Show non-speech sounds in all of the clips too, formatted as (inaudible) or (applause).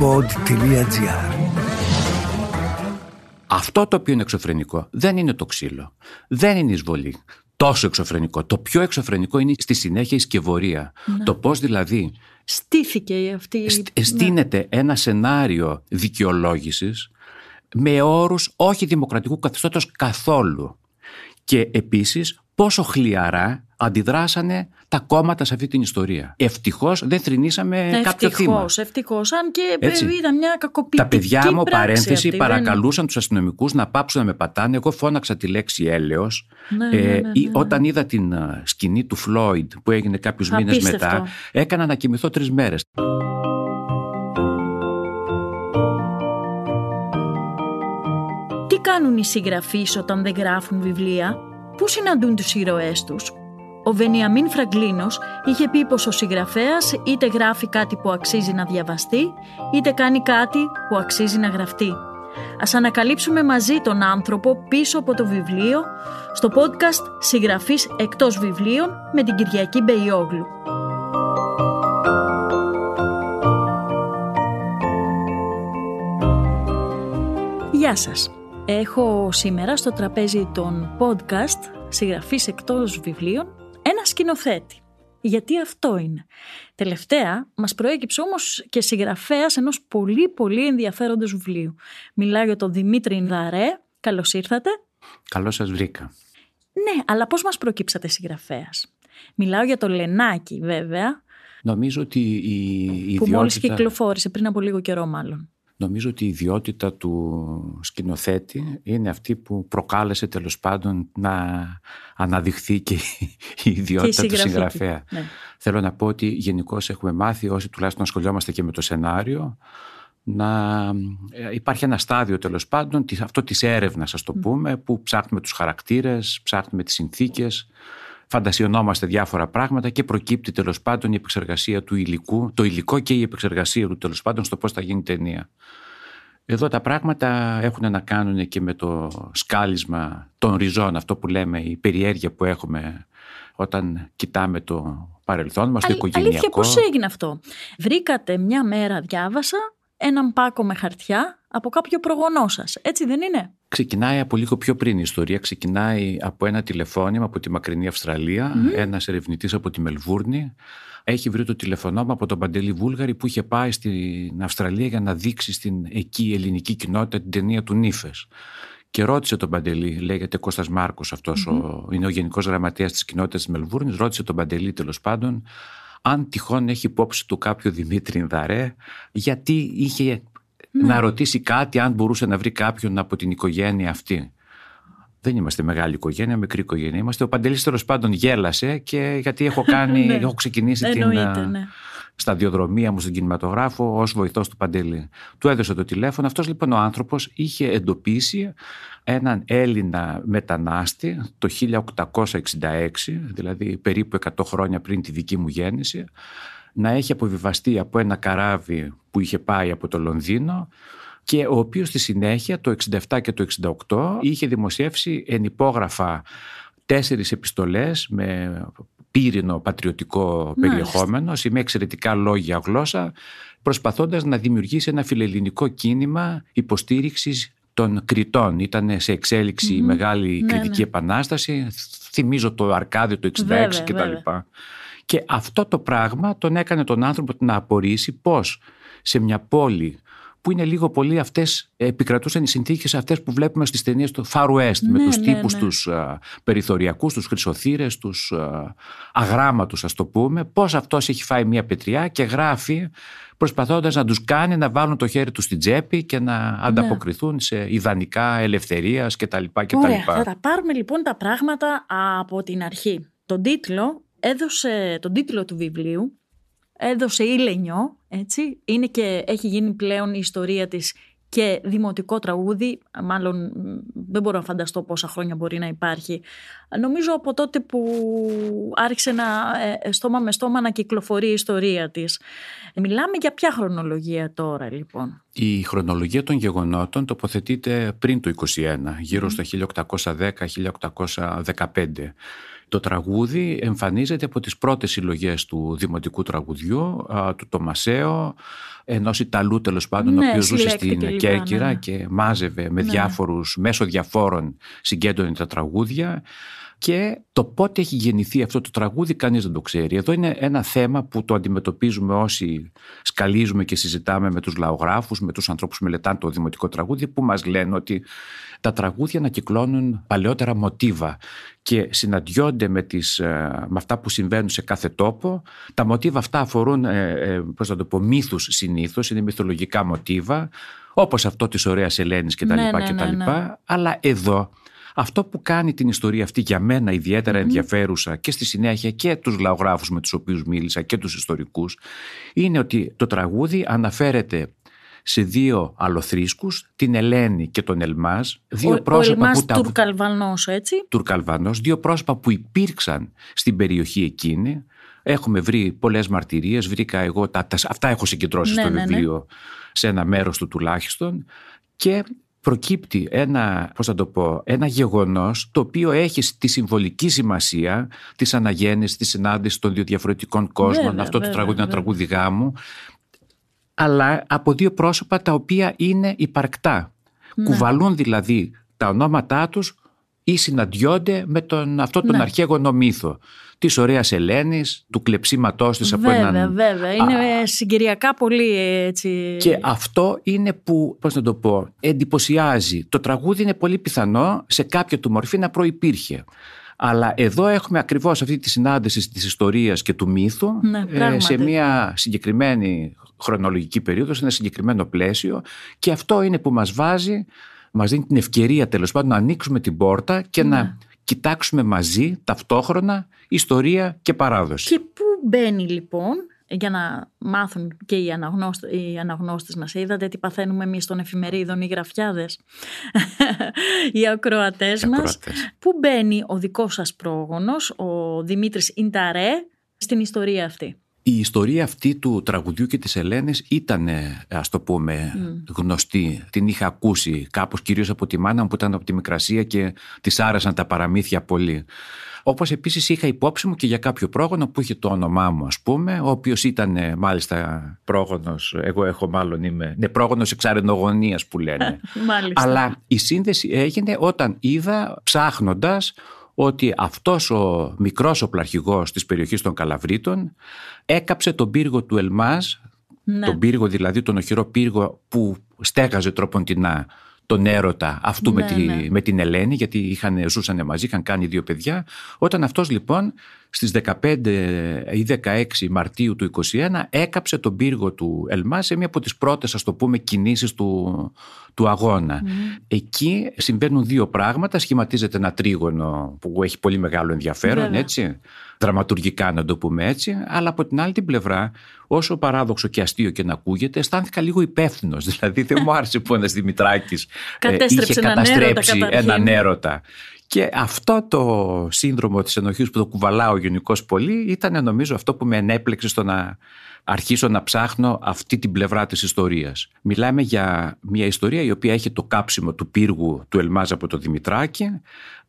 pod.gr Αυτό το οποίο είναι εξωφρενικό δεν είναι το ξύλο, δεν είναι η εισβολή. Τόσο εξωφρενικό. Το πιο εξωφρενικό είναι στη συνέχεια η σκευωρία. Το πώς δηλαδή Στήθηκε αυτή η... στ- στείνεται ένα σενάριο δικαιολόγησης με όρους όχι δημοκρατικού καθεστώτος καθόλου. Και επίσης πόσο χλιαρά αντιδράσανε τα κόμματα σε αυτή την ιστορία. Ευτυχώς δεν θρυνήσαμε Ναι, κάποιο θύμα. Ευτυχώς, ευτυχώς. Αν και ε, Έτσι. ήταν μια κακοποιητική Τα παιδιά μου, πράξη παρένθεση, αυτή, δεν- παρακαλούσαν τους αστυνομικούς να πάψουν να με πατάνε. Εγώ φώναξα τη λέξη έλεος. Ναι, ναι, ναι, ναι, ή ναι. Όταν είδα την ε, σκηνή του Φλόιντ που έγινε κάποιους μήνες Απίστευτο. μετά, έκανα να κοιμηθώ τρεις μέρες. Τι κάνουν οι συγγραφείς όταν δεν γράφουν βιβλία, πού συναντούν τους ήρωές τους; Ο Βενιαμίν Φραγκλίνος είχε πει πως ο συγγραφέας είτε γράφει κάτι που αξίζει να διαβαστεί, είτε κάνει κάτι που αξίζει να γραφτεί. Ας ανακαλύψουμε μαζί τον άνθρωπο πίσω από το βιβλίο στο podcast «Συγγραφής εκτός βιβλίων» με την Κυριακή Μπεϊόγλου. Γεια σας. Έχω σήμερα στο τραπέζι των podcast συγγραφής εκτός βιβλίων ένα σκηνοθέτη. Γιατί αυτό είναι. Τελευταία μας προέκυψε όμως και συγγραφέας ενός πολύ πολύ ενδιαφέροντος βιβλίου. Μιλάω για τον Δημήτρη Ινδαρέ. Καλώς ήρθατε. Καλώς σας βρήκα. Ναι, αλλά πώς μας προκύψατε συγγραφέας; Μιλάω για το Λενάκι βέβαια, Νομίζω ότι η που μόλις ιδιότητα, κυκλοφόρησε πριν από λίγο καιρό μάλλον. Νομίζω ότι η ιδιότητα του σκηνοθέτη είναι αυτή που προκάλεσε τέλος πάντων να αναδειχθεί και η ιδιότητα του συγγραφή. συγγραφέα. Ναι. Θέλω να πω ότι γενικώ έχουμε μάθει, όσοι τουλάχιστον ασχολιόμαστε και με το σενάριο, να ε, υπάρχει ένα στάδιο τέλος πάντων, της- αυτό της έρευνας ας το πούμε, που ψάχνουμε τους χαρακτήρες, ψάχνουμε τις συνθήκες, φαντασιωνόμαστε διάφορα πράγματα και προκύπτει τέλος πάντων η επεξεργασία του υλικού, το υλικό και η επεξεργασία του τέλος πάντων στο πώς θα γίνει ταινία. Εδώ τα πράγματα έχουν να κάνουν και με το σκάλισμα των ριζών, αυτό που λέμε, η περιέργεια που έχουμε όταν κοιτάμε το παρελθόν μας, το Αλ- οικογενειακό. Αλήθεια, πώς έγινε αυτό; Βρήκατε μια μέρα, διάβασα, έναν πάκο με χαρτιά από κάποιο προγονό σας. Έτσι δεν είναι; Ξεκινάει από λίγο πιο πριν η ιστορία. Ξεκινάει από ένα τηλεφώνημα από τη μακρινή Αυστραλία. Ένας ερευνητής από τη Μελβούρνη έχει βρει το τηλεφωνόμα από τον Παντελή Βούλγαρη που είχε πάει στην Αυστραλία για να δείξει στην εκεί ελληνική κοινότητα την ταινία του Νίφες. Και ρώτησε τον Παντελή, λέγεται Κώστας Μάρκος αυτός, ο, είναι ο γενικός γραμματέας της κοινότητας της Μελβούρνης, ρώτησε τον Παντελή τέλος πάντων αν τυχόν έχει υπόψη του κάποιο Δημήτρη Ινδαρέ, γιατί είχε να ρωτήσει κάτι αν μπορούσε να βρει κάποιον από την οικογένεια αυτή. Δεν είμαστε μεγάλη οικογένεια, μικρή οικογένεια. Είμαστε. Ο Παντελής τέλος πάντων γέλασε και γιατί έχω, (laughs) κάνει, Ναι. έχω ξεκινήσει την Εννοείται, α, ναι. σταδιοδρομία μου στον κινηματογράφο ως βοηθός του Παντελή. Του έδωσε το τηλέφωνο. Αυτός λοιπόν ο άνθρωπος είχε εντοπίσει έναν Έλληνα μετανάστη το 1866, δηλαδή περίπου 100 χρόνια πριν τη δική μου γέννηση, να έχει αποβιβαστεί από ένα καράβι που είχε πάει από το Λονδίνο και ο οποίος στη συνέχεια το 67 και το 68 είχε δημοσιεύσει ενυπόγραφα τέσσερις επιστολές με πύρινο πατριωτικό περιεχόμενο, σε μια εξαιρετικά λόγια γλώσσα, προσπαθώντας να δημιουργήσει ένα φιλελληνικό κίνημα υποστήριξης των Κριτών. Ήταν σε εξέλιξη η μεγάλη Ναι, κριτική ναι. επανάσταση. Θυμίζω το Αρκάδιο το 66 Βέβαια, κτλ. βέβαια. Και αυτό το πράγμα τον έκανε τον άνθρωπο να απορρίσει πώς σε μια πόλη που είναι λίγο πολύ αυτές, επικρατούσαν οι συνθήκες αυτές που βλέπουμε στις ταινίες του Far West με Ναι, τους ναι, τύπους ναι. τους α, περιθωριακούς, τους χρυσοθύρες, τους α, αγράμματους ας το πούμε, πώς αυτός έχει φάει μια πετριά και γράφει προσπαθώντας να τους κάνει να βάλουν το χέρι τους στην τσέπη και να ανταποκριθούν σε ιδανικά ελευθερίας κτλ. κτλ. Ωραία, θα τα πάρουμε λοιπόν τα πράγματα από την αρχή. Τον τίτλο έδωσε, τον τίτλο του βιβλίου έδωσε η Λενιό, έτσι. Είναι και έχει γίνει πλέον η ιστορία της και δημοτικό τραγούδι, μάλλον μ, δεν μπορώ να φανταστώ πόσα χρόνια μπορεί να υπάρχει. Νομίζω από τότε που άρχισε να, ε, στόμα με στόμα να κυκλοφορεί η ιστορία της. Μιλάμε για ποια χρονολογία τώρα λοιπόν; Η χρονολογία των γεγονότων τοποθετείται πριν το 21, γύρω στο 1810-1815. Το τραγούδι εμφανίζεται από τις πρώτες συλλογές του δημοτικού τραγουδιού, του Τομασέο, ενός Ιταλού τέλος πάντων, ναι, ο οποίος ζούσε στην και Κέρκυρα ναι. και μάζευε με ναι. διάφορους, μέσω διαφόρων συγκέντρωνε τα τραγούδια. Και το πότε έχει γεννηθεί αυτό το τραγούδι κανείς δεν το ξέρει. Εδώ είναι ένα θέμα που το αντιμετωπίζουμε όσοι σκαλίζουμε και συζητάμε με τους λαογράφους, με τους ανθρώπους που μελετάνε το δημοτικό τραγούδι που μας λένε ότι τα τραγούδια ανακυκλώνουν παλαιότερα μοτίβα και συναντιόνται με, τις, ε, με αυτά που συμβαίνουν σε κάθε τόπο. Τα μοτίβα αυτά αφορούν, ε, ε, πώς να το πω, μύθους συνήθως, είναι μυθολογικά μοτίβα, όπως αυτό της ωραίας Ελένης κτλ. Ναι, ναι, ναι, ναι. Αλλά εδώ αυτό που κάνει την ιστορία αυτή για μένα ιδιαίτερα ενδιαφέρουσα και στη συνέχεια και τους λαογράφους με τους οποίους μίλησα και τους ιστορικούς είναι ότι το τραγούδι αναφέρεται σε δύο αλοθρίσκους, την Ελένη και τον Ελμάζ. Δύο ο, πρόσωπα ο που τα... Τουρκαλβανός, έτσι. Τουρκαλβανός, δύο πρόσωπα που υπήρξαν στην περιοχή εκείνη. Έχουμε βρει πολλές μαρτυρίες, βρήκα εγώ, τα, τα, αυτά έχω συγκεντρώσει ναι, στο ναι, βιβλίο ναι. σε ένα μέρος του τουλάχιστον και προκύπτει ένα, πώς θα το πω, ένα γεγονός το οποίο έχει τη συμβολική σημασία της αναγέννησης, της συνάντησης των δύο διαφορετικών κόσμων, βέβαια, αυτό βέβαια, το τραγούδι είναι βέβαια. τραγούδι γάμου, αλλά από δύο πρόσωπα τα οποία είναι υπαρκτά. Ναι. Κουβαλούν δηλαδή τα ονόματά τους ή συναντιόνται με τον, αυτό τον Ναι. αρχαίγονο μύθο της ωραίας Ελένης, του κλεψίματός της από Βέβαια, έναν... βέβαια. Είναι συγκυριακά πολύ έτσι. Και αυτό είναι που, πώς να το πω, εντυπωσιάζει. Το τραγούδι είναι πολύ πιθανό σε κάποια του μορφή να προϋπήρχε. Αλλά εδώ έχουμε ακριβώς αυτή τη συνάντηση της ιστορίας και του μύθου Ναι, ε, πράγματι. σε μια συγκεκριμένη χρονολογική περίοδο, σε ένα συγκεκριμένο πλαίσιο και αυτό είναι που μας βάζει, μας δίνει την ευκαιρία τέλος πάντων να ανοίξουμε την πόρτα και Ναι. να κοιτάξουμε μαζί ταυτόχρονα ιστορία και παράδοση. Και πού μπαίνει λοιπόν, για να μάθουν και οι, αναγνώστε, οι αναγνώστες μας, είδατε τι παθαίνουμε εμείς των εφημερίδων, οι γραφιάδες, (laughs) οι ακροατές Οι μας. ακροατές. Πού μπαίνει ο δικός σας πρόγονος, ο Δημήτρης Ινταρέ, στην ιστορία αυτή; Η ιστορία αυτή του τραγουδιού και της Ελένης ήταν, ας το πούμε, γνωστή. Την είχα ακούσει κάπως κυρίως από τη μάνα μου που ήταν από τη Μικρασία και της άρεσαν τα παραμύθια πολύ. Όπως επίσης είχα υπόψη μου και για κάποιο πρόγονο που είχε το όνομά μου ας πούμε, ο οποίος ήταν ε, μάλιστα πρόγονος, εγώ έχω μάλλον είμαι, ναι πρόγονος εξαρενογονίας που λένε. (laughs) Μάλιστα. Αλλά η σύνδεση έγινε όταν είδα ψάχνοντας ότι αυτός ο μικρός οπλαρχηγός της περιοχής των Καλαβρίτων έκαψε τον πύργο του Ελμάζ, Ναι. τον πύργο δηλαδή τον οχυρό πύργο που στέγαζε τροποντινά τον έρωτα αυτού με, Ναι, τη, ναι. με την Ελένη γιατί είχαν, ζούσαν μαζί, είχαν κάνει δύο παιδιά όταν αυτός λοιπόν στις 15 ή 16 Μαρτίου του 21 έκαψε τον πύργο του Ελμά σε μία από τις πρώτες ας το πούμε κινήσεις του, του αγώνα. Εκεί συμβαίνουν δύο πράγματα, σχηματίζεται ένα τρίγωνο που έχει πολύ μεγάλο ενδιαφέρον Βέβαια. έτσι, δραματουργικά να το πούμε έτσι, αλλά από την άλλη την πλευρά όσο παράδοξο και αστείο και να ακούγεται αισθάνθηκα λίγο υπεύθυνος. (laughs) Δηλαδή δεν μου άρεσε που ένας Δημητράκης ε, Κατέστρεψε είχε έναν καταστρέψει έρωτα καταρχήν. έναν έρωτα. Και αυτό το σύνδρομο της ενοχής που το κουβαλάω γενικώ πολύ ήταν νομίζω αυτό που με ενέπλεξε στο να αρχίσω να ψάχνω αυτή την πλευρά της ιστορίας. Μιλάμε για μια ιστορία η οποία έχει το κάψιμο του πύργου του Ελμάζ από το Δημητράκη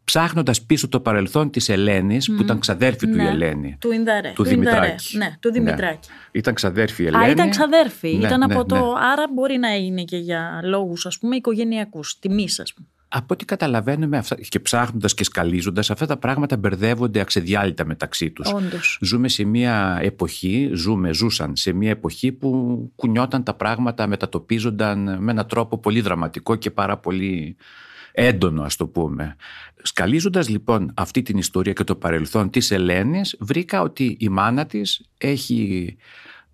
ψάχνοντας πίσω το παρελθόν της Ελένης που ήταν ξαδέρφη του η Ναι. Ελένη. Του Ινδαρέ. Του Ινδαρέ. Δημητράκη. Ναι, του Δημητράκη. Ήταν ξαδέρφη η Ελένη. Α, ήταν ξαδέρφη. Ναι, ήταν ναι, από ναι. το... Άρα μπορεί να είναι και για λόγους, ας πούμε, οικογενειακούς, τιμής, ας πούμε. Από ό,τι καταλαβαίνουμε αυτά, και ψάχνοντας και σκαλίζοντας, αυτά τα πράγματα μπερδεύονται αξεδιάλυτα μεταξύ τους. Όντως. Ζούμε σε μια εποχή, ζούμε, ζούσαν σε μια εποχή που κουνιόταν τα πράγματα, μετατοπίζονταν με έναν τρόπο πολύ δραματικό και πάρα πολύ έντονο ας το πούμε. Σκαλίζοντας λοιπόν αυτή την ιστορία και το παρελθόν της Ελένης βρήκα ότι η μάνα της έχει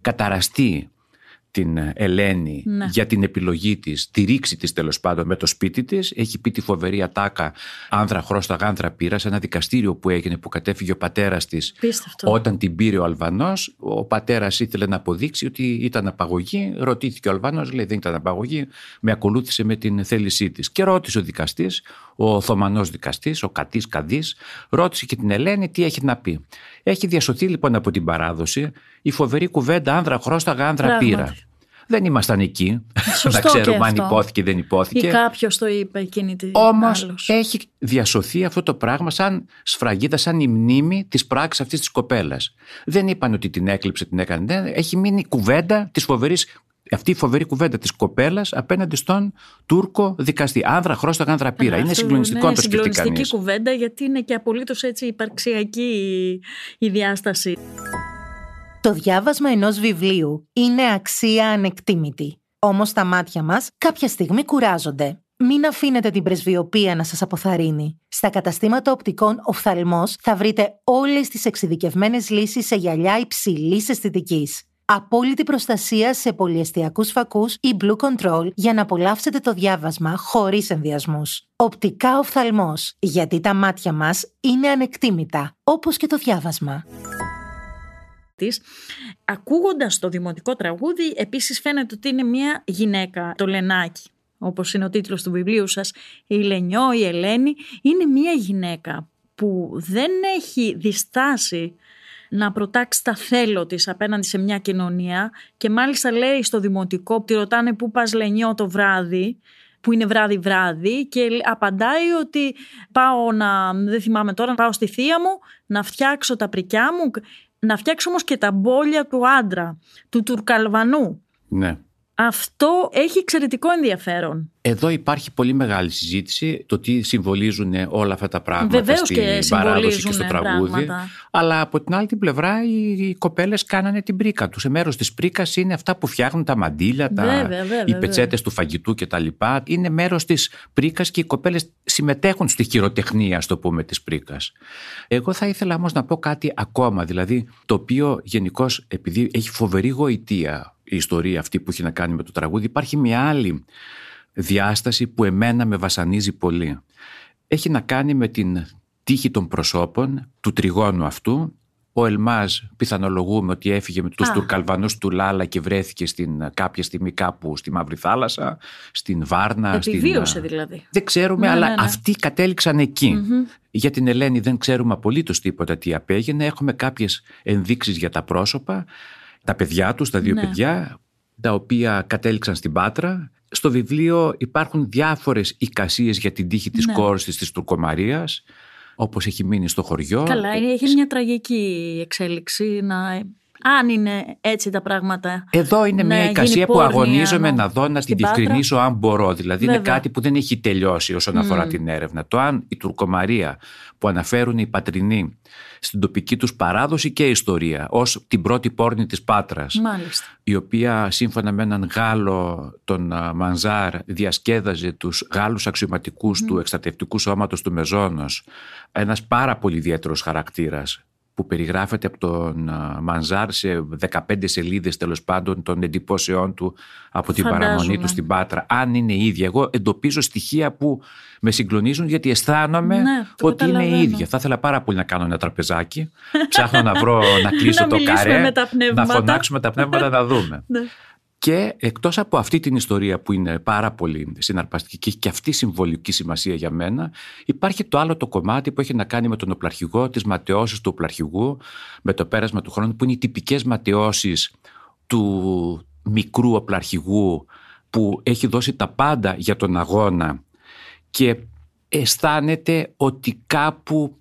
καταραστεί την Ελένη Ναι. για την επιλογή της, τη ρήξη της τέλος πάντων με το σπίτι της. Έχει πει τη φοβερή ατάκα άνδρα χρώστα γάνδρα πήρα σε ένα δικαστήριο που έγινε που κατέφυγε ο πατέρας της Πίστευτο. όταν την πήρε ο Αλβανός, ο πατέρας ήθελε να αποδείξει ότι ήταν απαγωγή. Ρωτήθηκε ο Αλβανός, λέει δεν ήταν απαγωγή. Με ακολούθησε με την θέλησή της. Και ρώτησε ο δικαστής, ο Οθωμανός δικαστής, ο Κατής Καδής, ρώτησε και την Ελένη τι έχει να πει. Έχει διασωθεί λοιπόν από την παράδοση η φοβερή κουβέντα άνδρα χρώσταγα άνδρα Πράγματι. Πήρα. Δεν ήμασταν εκεί να ξέρουμε αν υπόθηκε ή δεν υπόθηκε. Ή κάποιος το είπε εκείνη τη Όμως έχει διασωθεί αυτό το πράγμα σαν σφραγίδα, σαν η μνήμη της πράξης αυτής της κοπέλας. Δεν είπαν ότι την έκλειψε, την έκανε. Έχει μείνει κουβέντα της φοβερή αυτή η φοβερή κουβέντα της κοπέλας απέναντι στον Τούρκο δικαστή. Άνδρα χρώσταγα, άνδρα πήρα. Είναι συγκλονιστικό ναι, το σκεφτεί κανείς. Είναι συγκλονιστική κουβέντα γιατί είναι και απολύτως έτσι υπαρξιακή η διάσταση. Το διάβασμα ενός βιβλίου είναι αξία ανεκτήμητη. Όμως τα μάτια μας κάποια στιγμή κουράζονται. Μην αφήνετε την πρεσβειοποία να σας αποθαρρύνει. Στα καταστήματα οπτικών οφθαλμός θα βρείτε όλες τις εξειδικευμένες λύσεις σε γυαλιά υψηλής αισθητικής. Απόλυτη προστασία σε πολυεστιακούς φακούς ή Blue Control για να απολαύσετε το διάβασμα χωρίς ενδιασμούς. Οπτικά οφθαλμός, γιατί τα μάτια μας είναι ανεκτήμητα, όπως και το διάβασμα. Ακούγοντας το δημοτικό τραγούδι, επίσης φαίνεται ότι είναι μια γυναίκα, το Λενάκι, όπως είναι ο τίτλος του βιβλίου σας, η Λενιό, η Ελένη, είναι μια γυναίκα που δεν έχει διστάσει να προτάξει τα θέλω της απέναντι σε μια κοινωνία και μάλιστα λέει στο δημοτικό, τη ρωτάνε πού πας Λενιό το βράδυ που είναι βράδυ-βράδυ και απαντάει ότι πάω να, δεν θυμάμαι τώρα, να πάω στη θεία μου να φτιάξω τα πρικιά μου να φτιάξει όμως και τα μπόλια του άντρα, του Τουρκαλβανού. Ναι. Αυτό έχει εξαιρετικό ενδιαφέρον. Εδώ υπάρχει πολύ μεγάλη συζήτηση το τι συμβολίζουν όλα αυτά τα πράγματα Βεβαίως στην και παράδοση και στο τραγούδι. Πράγματα. Αλλά από την άλλη την πλευρά οι, οι κοπέλες κάνανε την πρίκα τους. Σε μέρος της πρίκας είναι αυτά που φτιάχνουν τα μαντίλια, τα, Βέβαια, βέβαια, οι πετσέτες του φαγητού κτλ. Είναι μέρος της πρίκας και οι κοπέλες συμμετέχουν στη χειροτεχνία, ας το πούμε, της πρίκας. Εγώ θα ήθελα όμως να πω κάτι ακόμα, δηλαδή το οποίο γενικώς επειδή έχει φοβερή γοητεία η ιστορία αυτή που έχει να κάνει με το τραγούδι, υπάρχει μια άλλη διάσταση που εμένα με βασανίζει πολύ. Έχει να κάνει με την τύχη των προσώπων του τριγώνου αυτού. Ο Ελμάζ πιθανολογούμε ότι έφυγε με τους Τουρκαλβανούς του Λάλα και βρέθηκε στην, κάποια στιγμή κάπου στη Μαύρη Θάλασσα, στην Βάρνα. Επιβίωσε στην... δηλαδή. Δεν ξέρουμε, ναι, αλλά ναι, ναι. αυτοί κατέληξαν Για την Ελένη δεν ξέρουμε απολύτως τίποτα τι απέγινε. Έχουμε κάποιες ενδείξεις για τα πρόσωπα, τα παιδιά τους, τα δύο Ναι. παιδιά, τα οποία κατέληξαν στην Πάτρα. Στο βιβλίο υπάρχουν διάφορες εικασίες για την τύχη της Ναι. κόρης της, της Τουρκομαρίας, όπως έχει μείνει στο χωριό. Καλά, έχει μια τραγική εξέλιξη να... Αν είναι έτσι τα πράγματα. Εδώ είναι να μια γίνει εικασία που πόρνη, αγωνίζομαι ανώ, να δω να την στην Πάτρα. διευκρινίσω αν μπορώ. Δηλαδή είναι Βέβαια. κάτι που δεν έχει τελειώσει όσον αφορά Μμμ. την έρευνα. Το αν η Τουρκομαρία που αναφέρουν οι πατρινοί στην τοπική τους παράδοση και ιστορία ως την πρώτη πόρνη της Πάτρας Μάλιστα. η οποία σύμφωνα με έναν Γάλλο, τον α, Μανζάρ, διασκέδαζε τους Γάλλους αξιωματικούς του εκστατευτικού σώματος του Μεζόνος. Ένας πάρα πολύ ιδιαίτερος χαρακτήρας που περιγράφεται από τον α, Μανζάρ σε 15 σελίδες τέλος πάντων των εντυπώσεών του από την Φαντάζομαι. παραμονή του στην Πάτρα. Αν είναι η ίδια. Εγώ εντοπίζω στοιχεία που με συγκλονίζουν γιατί αισθάνομαι Ναι, το ότι είναι η καταλαβαίνω. ίδια. Θα ήθελα πάρα πολύ να κάνω ένα τραπεζάκι. Ψάχνω να βρω να (laughs) κλείσω Να το μιλήσουμε καρέ. με τα να πνεύματα. φωνάξουμε τα πνεύματα να δούμε. Ναι. Και εκτός από αυτή την ιστορία που είναι πάρα πολύ συναρπαστική και έχει και αυτή συμβολική σημασία για μένα, υπάρχει το άλλο το κομμάτι που έχει να κάνει με τον οπλαρχηγό, τις ματαιώσεις του οπλαρχηγού, με το πέρασμα του χρόνου, που είναι οι τυπικές ματαιώσεις του μικρού οπλαρχηγού που έχει δώσει τα πάντα για τον αγώνα και αισθάνεται ότι κάπου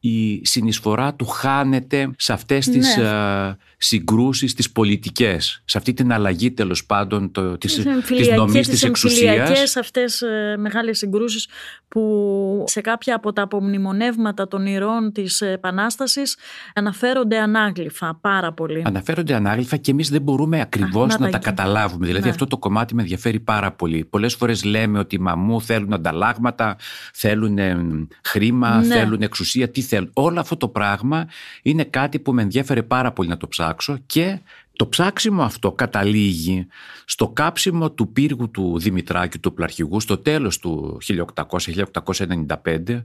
η συνεισφορά του χάνεται σε αυτές τις Ναι. Ε, συγκρούσεις, τις πολιτικές, σε αυτή την αλλαγή τέλος πάντων το, της, Τις της εμφυλιακές, νομής τις της εξουσίας. εμφυλιακές αυτές ε, μεγάλες συγκρούσεις που σε κάποια από τα απομνημονεύματα των ηρώων της Επανάστασης αναφέρονται ανάγλυφα πάρα πολύ. Αναφέρονται ανάγλυφα και εμείς δεν μπορούμε ακριβώς να να, τα τα εκεί. καταλάβουμε. Δηλαδή Ναι. αυτό το κομμάτι με ενδιαφέρει πάρα πολύ. Πολλές φορές λέμε ότι μαμού θέλουν ανταλλάγματα, θέλουν ε, χρήμα, Ναι. θέλουν εξουσία, τι θέλουν. Όλο αυτό το πράγμα είναι κάτι που με ενδιαφέρει πάρα πολύ να το ψάξω και το ψάξιμο αυτό καταλήγει στο κάψιμο του πύργου του Δημητράκη, του πλαρχηγού, στο τέλος του 1800-1895,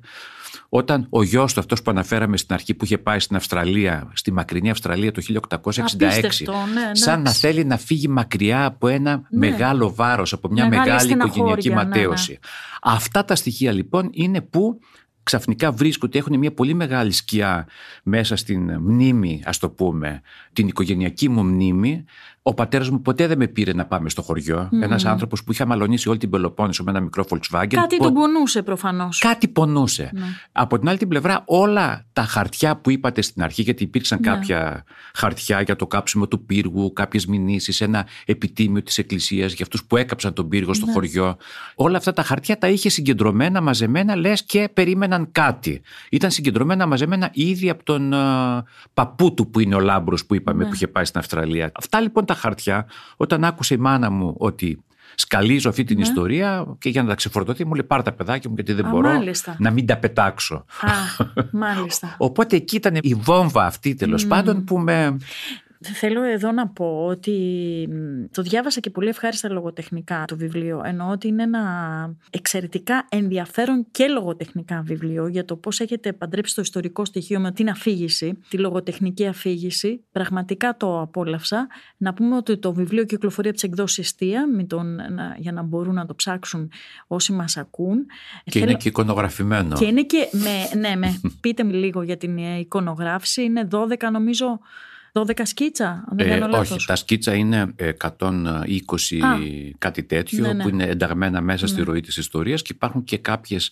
όταν ο γιος του, αυτός που αναφέραμε στην αρχή που είχε πάει στην Αυστραλία, στη μακρινή Αυστραλία το 1866, Απίστευτο, ναι, ναι. σαν να θέλει να φύγει μακριά από ένα Ναι. μεγάλο βάρος, από μια Μεγάλη μεγάλη στεναχώρια, οικογενειακή ναι, ναι. ματέωση. Αυτά τα στοιχεία λοιπόν είναι που ξαφνικά βρίσκω ότι έχουν μια πολύ μεγάλη σκιά μέσα στην μνήμη, ας το πούμε, την οικογενειακή μου μνήμη, Ο πατέρας μου ποτέ δεν με πήρε να πάμε στο χωριο mm. Ένας άνθρωπος που είχε αμαλωνίσει όλη την Πελοπόννησο με ένα μικρό Volkswagen. Κάτι τον πονούσε προφανώς. Κάτι πονούσε. Ναι. Από την άλλη την πλευρά, όλα τα χαρτιά που είπατε στην αρχή, γιατί υπήρξαν ναι. κάποια χαρτιά για το κάψιμο του πύργου, κάποιες μηνύσεις, ένα επιτίμιο της Εκκλησίας για αυτούς που έκαψαν τον πύργο στο ναι. χωριό. Όλα αυτά τα χαρτιά τα είχε συγκεντρωμένα, μαζεμένα, λες και περίμεναν κάτι. Ήταν συγκεντρωμένα, μαζεμένα ήδη από τον uh, παππού του που είναι ο Λάμπρος που είπαμε ναι. που είχε πάει στην Αυστραλία. Αυτά λοιπόν τα χαρτιά, όταν άκουσε η μάνα μου ότι σκαλίζω αυτή την ναι. ιστορία και για να τα ξεφορτωθεί μου λέει πάρ τα παιδάκια μου γιατί δεν μπορώ να μην τα πετάξω. Α, μάλιστα. (laughs) Οπότε εκεί ήταν η βόμβα αυτή τέλος πάντων που με Θέλω εδώ να πω ότι το διάβασα και πολύ ευχάριστα λογοτεχνικά το βιβλίο. Εννοώ ότι είναι ένα εξαιρετικά ενδιαφέρον και λογοτεχνικά βιβλίο για το πώς έχετε παντρέψει το ιστορικό στοιχείο με την αφήγηση, τη λογοτεχνική αφήγηση. Πραγματικά το απόλαυσα. Να πούμε ότι το βιβλίο κυκλοφορεί από τις εκδόσεις Εστία για να μπορούν να το ψάξουν όσοι μας ακούν. Και είναι και εικονογραφημένο. Και είναι και, με, ναι, με, πείτε μου λίγο για την εικονογράφηση. Είναι 12 νομίζω 12 σκίτσα, αν δεν ε, κάνω Όχι, τα σκίτσα είναι 120 κάτι τέτοιο ναι, ναι. που είναι ενταγμένα μέσα στη ναι. ροή της ιστορίας και υπάρχουν και κάποιες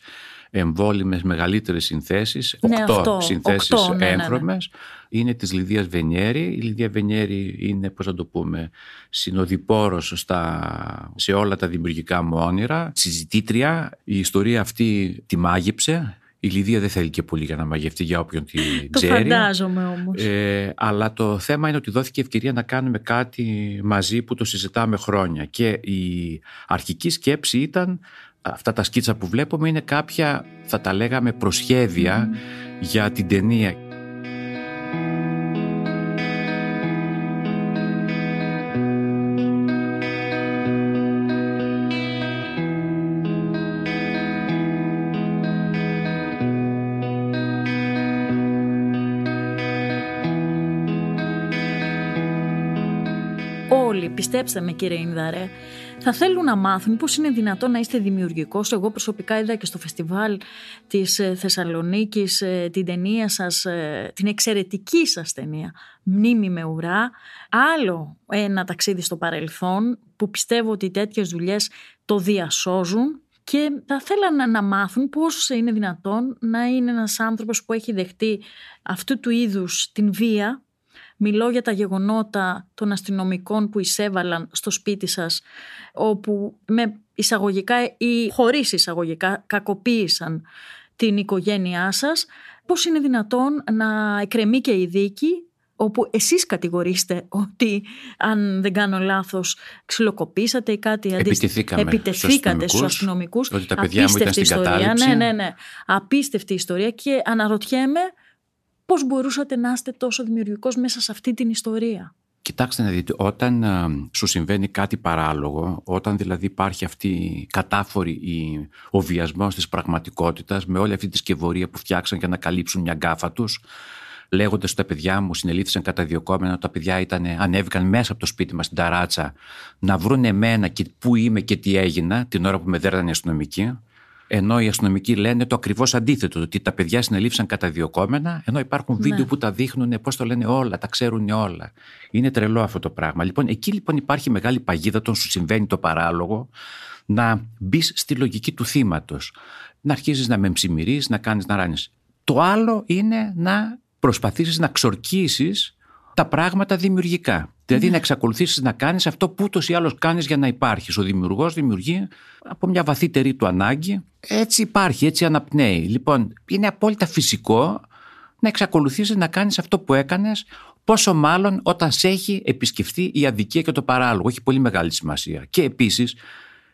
εμβόλυμες μεγαλύτερες συνθέσεις, ναι, 8 συνθέσεις 8, ναι, έγχρωμες. Είναι της Λιδίας Βενιέρη. Η Λιδία Βενιέρη είναι, πώς να το πούμε, συνοδοιπόρος στα, σε όλα τα δημιουργικά μου όνειρα. Συζητήτρια, η ιστορία αυτή τη μάγεψε η Λιδία δεν θέλει και πολύ για να μαγευτεί για όποιον τη ξέρει. Το φαντάζομαι όμως. Ε, αλλά το θέμα είναι ότι δόθηκε ευκαιρία να κάνουμε κάτι μαζί που το συζητάμε χρόνια. Και η αρχική σκέψη ήταν αυτά τα σκίτσα που βλέπουμε είναι κάποια θα τα λέγαμε προσχέδια για την ταινία. Πιστέψτε με κύριε Ινδαρέ, θα θέλουν να μάθουν πώς είναι δυνατόν να είστε δημιουργικός. Εγώ προσωπικά είδα και στο φεστιβάλ της ε, Θεσσαλονίκης ε, την ταινία σας, ε, την εξαιρετική σας ταινία «Μνήμη με ουρά». Άλλο ένα ταξίδι στο παρελθόν που πιστεύω ότι τέτοιες δουλειές το διασώζουν και θα θέλαν να μάθουν πώς είναι δυνατόν να είναι ένας άνθρωπος που έχει δεχτεί αυτού του είδους την βία Μιλώ για τα γεγονότα των αστυνομικών που εισέβαλαν στο σπίτι σας, όπου με εισαγωγικά ή χωρίς εισαγωγικά κακοποίησαν την οικογένειά σας. Πώς είναι δυνατόν να εκρεμεί και η δίκη όπου εσείς κατηγορείστε ότι αν δεν κάνω λάθος ξυλοκοπήσατε ή κάτι αντίστοιχο; Επιτεθήκατε στους αστυνομικούς. Ότι τα παιδιά μου ήταν στην ιστορία. Ναι, ναι, ναι. Απίστευτη ιστορία και αναρωτιέμαι Πώς μπορούσατε να είστε τόσο δημιουργικός μέσα σε αυτή την ιστορία; Κοιτάξτε να δείτε, όταν ε, σου συμβαίνει κάτι παράλογο, όταν δηλαδή υπάρχει αυτή η κατάφορη η, ο βιασμός της πραγματικότητας με όλη αυτή τη σκευωρία που φτιάξαν για να καλύψουν μια γκάφα τους, λέγοντας ότι τα παιδιά μου συνελήφθησαν καταδιωκόμενα, τα παιδιά ήταν, ανέβηκαν μέσα από το σπίτι μας στην ταράτσα να βρουν εμένα και πού είμαι και τι έγινα την ώρα που με δέρνανε οι αστυνομικοί. Ενώ οι αστυνομικοί λένε το ακριβώς αντίθετο, ότι τα παιδιά συνελήφθησαν καταδιωκόμενα, ενώ υπάρχουν ναι. βίντεο που τα δείχνουν, πώς το λένε όλα, τα ξέρουν όλα. Είναι τρελό αυτό το πράγμα. Λοιπόν, εκεί λοιπόν υπάρχει μεγάλη παγίδα όταν σου συμβαίνει το παράλογο, να μπεις στη λογική του θύματος. Να αρχίσει να με να κάνεις να ράνεις. Το άλλο είναι να προσπαθήσεις να ξορκίσεις τα πράγματα δημιουργικά. Δηλαδή ναι. να εξακολουθήσεις να κάνεις αυτό που ούτως ή άλλως κάνεις για να υπάρχεις. Ο δημιουργός δημιουργεί από μια βαθύτερη του ανάγκη. Έτσι υπάρχει, έτσι αναπνέει. Λοιπόν, είναι απόλυτα φυσικό να εξακολουθήσεις να κάνεις αυτό που έκανες, πόσο μάλλον όταν σε έχει επισκεφτεί η αδικία και το παράλογο. Έχει πολύ μεγάλη σημασία. Και επίσης,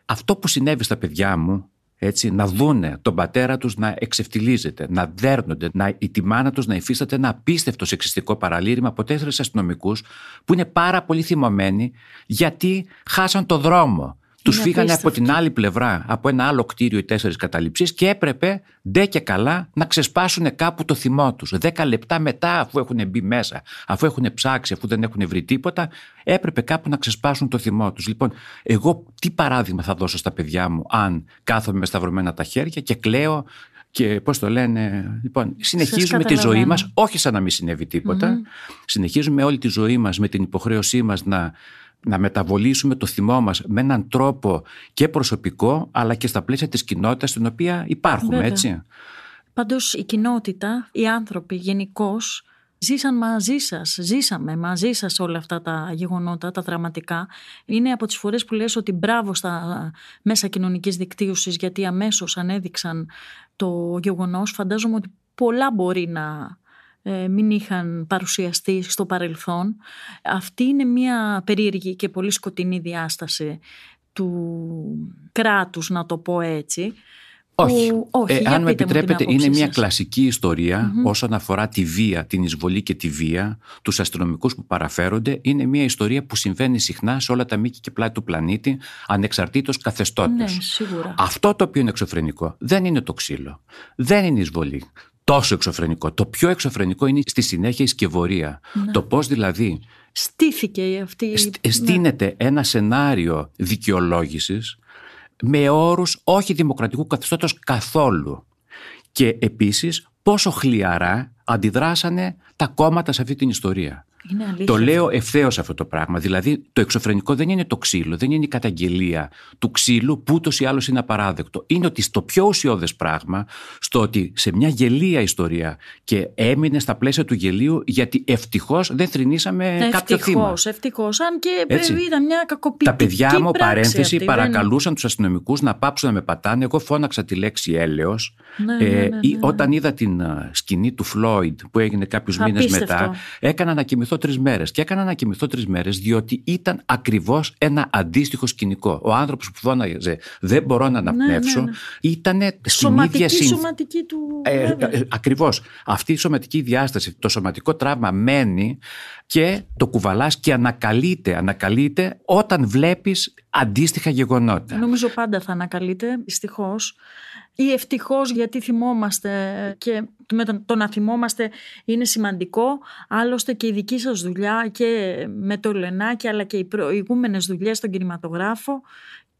αυτό που συνέβη στα παιδιά μου έτσι, να δούνε τον πατέρα τους να εξευτιλίζεται, να δέρνονται, να, η τη μάνα τους να υφίσταται ένα απίστευτο σεξιστικό παραλήρημα από τέσσερις αστυνομικούς που είναι πάρα πολύ θυμωμένοι γιατί χάσαν το δρόμο. Τους φύγανε από την άλλη πλευρά, από ένα άλλο κτίριο οι τέσσερις καταληψίες και έπρεπε ντε και καλά να ξεσπάσουν κάπου το θυμό τους. Δέκα λεπτά μετά, αφού έχουν μπει μέσα, αφού έχουν ψάξει, αφού δεν έχουν βρει τίποτα, έπρεπε κάπου να ξεσπάσουν το θυμό τους. Λοιπόν, εγώ τι παράδειγμα θα δώσω στα παιδιά μου, αν κάθομαι με σταυρωμένα τα χέρια και κλαίω και πώς το λένε, λοιπόν, συνεχίζουμε τη ζωή μας, όχι σαν να μην συνέβη Συνεχίζουμε όλη τη ζωή μας με την υποχρέωσή μας να να μεταβολήσουμε το θυμό μας με έναν τρόπο και προσωπικό αλλά και στα πλαίσια της κοινότητας στην οποία υπάρχουμε, Βέβαια. έτσι. Πάντως η κοινότητα, οι άνθρωποι γενικώ ζήσαν μαζί σας, ζήσαμε μαζί σας όλα αυτά τα γεγονότα, τα δραματικά. Είναι από τις φορές που λες ότι μπράβο στα μέσα κοινωνικής δικτύωσης γιατί αμέσως ανέδειξαν το γεγονός. Φαντάζομαι ότι πολλά μπορεί να ε, μην είχαν παρουσιαστεί στο παρελθόν. Αυτή είναι μια περίεργη και πολύ σκοτεινή διάσταση του κράτους, να το πω έτσι. Όχι. Που- όχι, Ε, για αν με πείτε μου την επιτρέπετε, άποψή είναι μια σας. κλασική ιστορία όσον αφορά τη βία, την εισβολή και τη βία, τους αστυνομικούς που παραφέρονται. Είναι μια ιστορία που συμβαίνει συχνά σε όλα τα μήκη και πλάτη του πλανήτη, ανεξαρτήτως καθεστώτος. Ναι, σίγουρα. Αυτό το οποίο είναι εξωφρενικό δεν είναι το ξύλο. Δεν είναι η εισβολή. Τόσο εξωφρενικό. Το πιο εξωφρενικό είναι στη συνέχεια η σκευωρία. Ναι. Το πώς δηλαδή Στήθηκε αυτή. στ- ναι. στείνεται ένα σενάριο δικαιολόγησης με όρους όχι δημοκρατικού καθεστώτος καθόλου. Και επίσης πόσο χλιαρά αντιδράσανε τα κόμματα σε αυτή την ιστορία. Είναι αλήθεια. Το λέω ευθέως αυτό το πράγμα. Δηλαδή, το εξωφρενικό δεν είναι το ξύλο, δεν είναι η καταγγελία του ξύλου που ούτως ή άλλως είναι απαράδεκτο. Είναι ότι στο πιο ουσιώδες πράγμα, στο ότι σε μια γελία ιστορία και έμεινε στα πλαίσια του γελίου, γιατί ευτυχώς δεν θρυνήσαμε κάποιο θύμα. Ευτυχώς, ευτυχώ. Αν και Έτσι. ήταν μια κακοποιητική Τα παιδιά μου, πράξη παρένθεση, αυτή, δεν- παρακαλούσαν τους αστυνομικούς να πάψουν να με πατάνε. Εγώ φώναξα τη λέξη έλεος. Ναι, ναι, ναι, ναι, ή- ναι. Όταν είδα την α, σκηνή του Φλόιντ που έγινε κάποιους μήνες Απίστευτο. μετά, έκανα να κοιμηθώ τρεις μέρες. Και έκανα να κοιμηθώ τρεις μέρες διότι ήταν ακριβώς ένα αντίστοιχο σκηνικό. Ο άνθρωπος που φώναζε Δεν μπορώ να αναπνεύσω, ναι, ναι. ήταν στην Σωματική, ίδια συνθήκη. σωματική του. Ε, βέβαια. ε, ακριβώς. Αυτή η σωματική διάσταση, το σωματικό τραύμα μένει και το κουβαλάς και ανακαλείται, ανακαλείται όταν βλέπεις αντίστοιχα γεγονότα. Νομίζω πάντα θα ανακαλείται, δυστυχώς. Ή ευτυχώς γιατί θυμόμαστε και με το, το να θυμόμαστε είναι σημαντικό. Άλλωστε και η δική σας δουλειά και με το Λενάκι αλλά και οι προηγούμενες δουλειές στον κινηματογράφο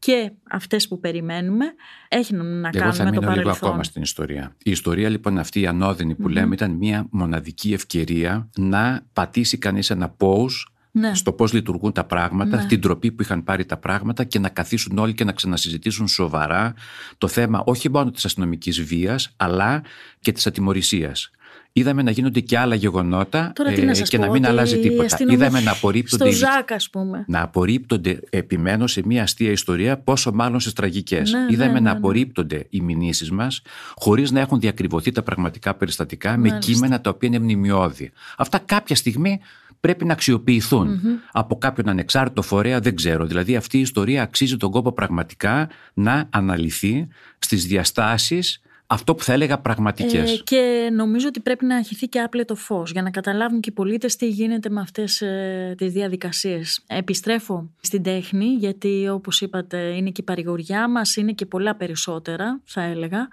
και αυτές που περιμένουμε έχουν να Εγώ κάνουν θα με το μείνω λίγο παρελθόν. ακόμα στην ιστορία. Η ιστορία λοιπόν αυτή η ανώδυνη που λέμε ήταν μια μοναδική ευκαιρία να πατήσει κανείς ένα pause Ναι. στο πώς λειτουργούν τα πράγματα, Ναι. την τροπή που είχαν πάρει τα πράγματα και να καθίσουν όλοι και να ξανασυζητήσουν σοβαρά το θέμα όχι μόνο της αστυνομικής βίας αλλά και της ατιμορρησίας. Είδαμε να γίνονται και άλλα γεγονότα Τώρα τι να σας Ε, και πω, να μην ότι αλλάζει η τίποτα. αστυνομία- Είδαμε να απορρίπτονται Στο οι- Ζακ ας πούμε. να απορρίπτονται, επιμένως σε μια αστεία ιστορία, πόσο μάλλον στι τραγικές. Ναι, Είδαμε ναι, να ναι, ναι. απορρίπτονται οι μηνύσεις μας, χωρίς να έχουν διακριβωθεί τα πραγματικά περιστατικά, με Μάλιστα. κείμενα τα οποία είναι μνημειώδη. Αυτά κάποια στιγμή πρέπει να αξιοποιηθούν από κάποιον ανεξάρτητο φορέα, δεν ξέρω. Δηλαδή αυτή η ιστορία αξίζει τον κόπο πραγματικά να αναλυθεί στις διαστάσεις αυτό που θα έλεγα πραγματικές. Ε, και νομίζω ότι πρέπει να χυθεί και άπλετο φως για να καταλάβουν και οι πολίτες τι γίνεται με αυτές ε, τις διαδικασίες. Επιστρέφω στην τέχνη γιατί όπως είπατε είναι και η παρηγοριά μας, είναι και πολλά περισσότερα θα έλεγα.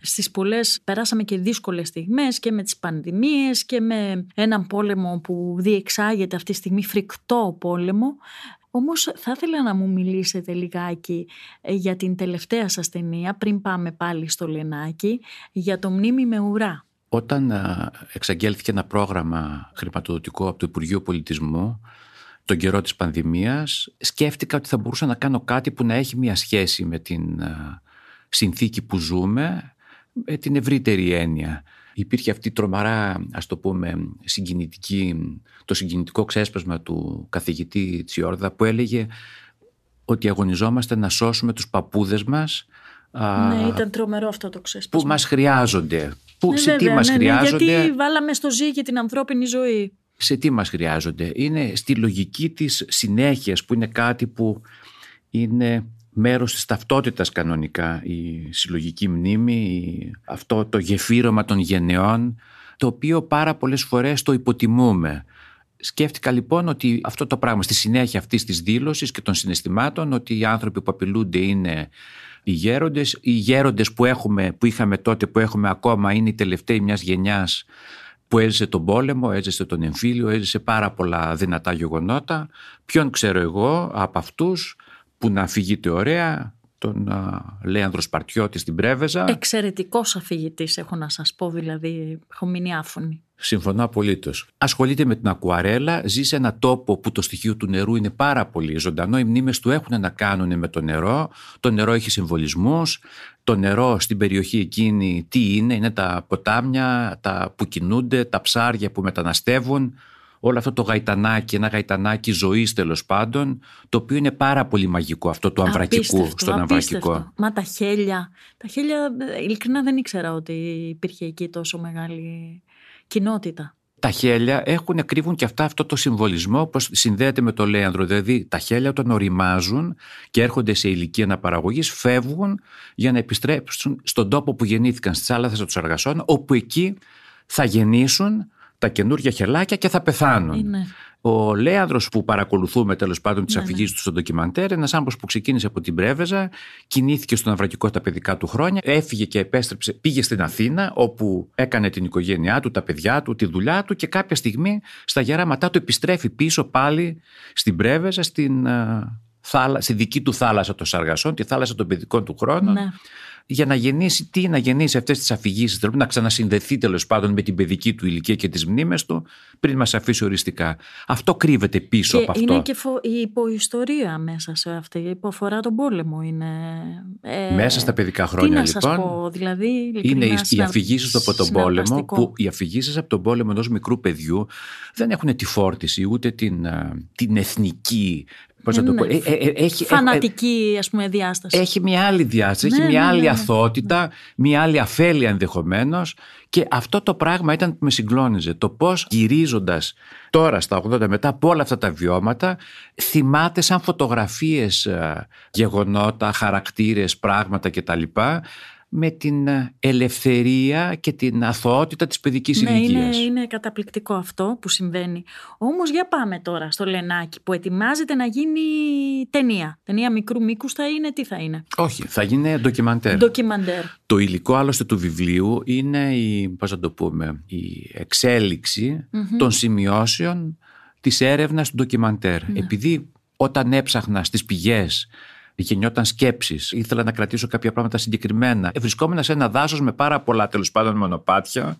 Στις πολλές περάσαμε και δύσκολες στιγμές και με τις πανδημίες και με έναν πόλεμο που διεξάγεται αυτή τη στιγμή φρικτό πόλεμο. Όμως θα ήθελα να μου μιλήσετε λιγάκι ε, για την τελευταία σας ταινία, πριν πάμε πάλι στο Λενάκι, για το μνήμη με ουρά. Όταν α, εξαγγέλθηκε ένα πρόγραμμα χρηματοδοτικό από το Υπουργείο Πολιτισμού τον καιρό της πανδημίας, σκέφτηκα ότι θα μπορούσα να κάνω κάτι που να έχει μια σχέση με την α, συνθήκη που ζούμε, με την ευρύτερη έννοια. Υπήρχε αυτή η τρομαρά, ας το πούμε, συγκινητική, το συγκινητικό ξέσπασμα του καθηγητή Τσιόρδα που έλεγε ότι αγωνιζόμαστε να σώσουμε τους παππούδες μας α, ναι, ήταν τρομερό αυτό το ξέσπασμα. που μας χρειάζονται. Που, Ναι, σε τι βέβαια, μας ναι, ναι, χρειάζονται, γιατί βάλαμε στο ζή και την ανθρώπινη ζωή. σε τι μας χρειάζονται; Είναι στη λογική της συνέχειας που είναι κάτι που είναι μέρος της ταυτότητας κανονικά η συλλογική μνήμη, η- αυτό το γεφύρωμα των γενεών το οποίο πάρα πολλές φορές το υποτιμούμε. Σκέφτηκα λοιπόν ότι αυτό το πράγμα στη συνέχεια αυτής της δήλωσης και των συναισθημάτων ότι οι άνθρωποι που απειλούνται είναι οι γέροντες, οι γέροντες που, έχουμε, που είχαμε τότε που έχουμε ακόμα είναι οι τελευταίοι μιας γενιάς που έζησε τον πόλεμο, έζησε τον εμφύλιο, έζησε πάρα πολλά δυνατά γεγονότα. Ποιον ξέρω εγώ από αυτούς; Που να φυγείται ωραία, τον α, Λέανδρο Σπαρτιώτη στην Πρέβεζα. Εξαιρετικός αφηγητής έχω να σας πω, δηλαδή έχω μείνει άφωνη. Συμφωνώ απολύτως. Ασχολείται με την ακουαρέλα, ζει σε ένα τόπο που το στοιχείο του νερού είναι πάρα πολύ ζωντανό. Οι μνήμες του έχουν να κάνουν με το νερό. Το νερό έχει συμβολισμούς. Το νερό στην περιοχή εκείνη τι είναι, είναι τα ποτάμια τα που κινούνται, τα ψάρια που μεταναστεύουν όλο αυτό το γαϊτανάκι, ένα γαϊτανάκι ζωής τέλος πάντων, το οποίο είναι πάρα πολύ μαγικό αυτό του αμβρακικού στον αμβρακικό. Μα τα χέλια. Τα χέλια, ειλικρινά δεν ήξερα ότι υπήρχε εκεί τόσο μεγάλη κοινότητα. Τα χέλια έχουν, κρύβουν και αυτά αυτό το συμβολισμό όπως συνδέεται με το λέανδρο. Δηλαδή τα χέλια όταν οριμάζουν και έρχονται σε ηλικία αναπαραγωγής, φεύγουν για να επιστρέψουν στον τόπο που γεννήθηκαν, στη θάλασσα του Αργασών, όπου εκεί θα γεννήσουν τα καινούργια χελάκια και θα πεθάνουν. Είναι. Ο Λέανδρος που παρακολουθούμε τέλος πάντων τις Ναι, αφηγήσεις του στο ντοκιμαντέρ, ένας άνθρωπος που ξεκίνησε από την Πρέβεζα, κινήθηκε στον Αυρακικό τα παιδικά του χρόνια, έφυγε και επέστρεψε, πήγε στην Αθήνα, όπου έκανε την οικογένειά του, τα παιδιά του, τη δουλειά του και κάποια στιγμή στα γεράματά του επιστρέφει πίσω πάλι στην Πρέβεζα, στην, ε, θάλα, στη δική του θάλασσα των Σαργασών, τη θάλασσα των παιδικών του χρόνων Ναι. Για να γεννήσει τι, να γεννήσει αυτές τις αφηγήσεις, δηλαδή να ξανασυνδεθεί τέλος πάντων με την παιδική του ηλικία και τις μνήμες του, πριν μας αφήσει οριστικά. Αυτό κρύβεται πίσω Και από αυτό. είναι και φο- η υποϊστορία μέσα σε αυτή, που αφορά τον πόλεμο. Είναι, ε, Μέσα στα παιδικά Τι χρόνια να σας λοιπόν. πω, δηλαδή. Είναι ειλικρινά, οι, οι συνα- αφηγήσεις από τον πόλεμο, συναρπαστικό. που οι αφηγήσεις από τον πόλεμο ενός μικρού παιδιού δεν έχουν τη φόρτιση ούτε την, α, την εθνική. Πώς να το Ναι. πω, ε, ε, ε, έχει, ε, Φανατική, ας πούμε, διάσταση. έχει μια άλλη διάσταση, Ναι, έχει μια ναι, άλλη ναι, ναι. αθότητα, μια άλλη αφέλεια ενδεχομένως. Και αυτό το πράγμα ήταν που με συγκλώνιζε. Το πώς γυρίζοντας τώρα στα 80 μετά από όλα αυτά τα βιώματα, θυμάται σαν φωτογραφίες γεγονότα, χαρακτήρες, πράγματα κτλ. Με την ε, ελευθερία και την αθωότητα της παιδικής ναι, ηλικίας. είναι, είναι καταπληκτικό αυτό που συμβαίνει. Όμως για πάμε τώρα στο Λενάκι που ετοιμάζεται να γίνει ταινία. Ταινία μικρού μήκους θα είναι, τι θα είναι; Όχι, θα γίνει ντοκιμαντέρ. Ντοκιμαντέρ. Το υλικό άλλωστε του βιβλίου είναι η, πώς να το πούμε, η εξελιξη των σημειώσεων της έρευνας του ντοκιμαντέρ. Επειδή όταν έψαχνα στις πηγές γεννιόταν σκέψεις, ήθελα να κρατήσω κάποια πράγματα συγκεκριμένα. Ε, Βρισκόμουν σε ένα δάσος με πάρα πολλά τέλος πάντων μονοπάτια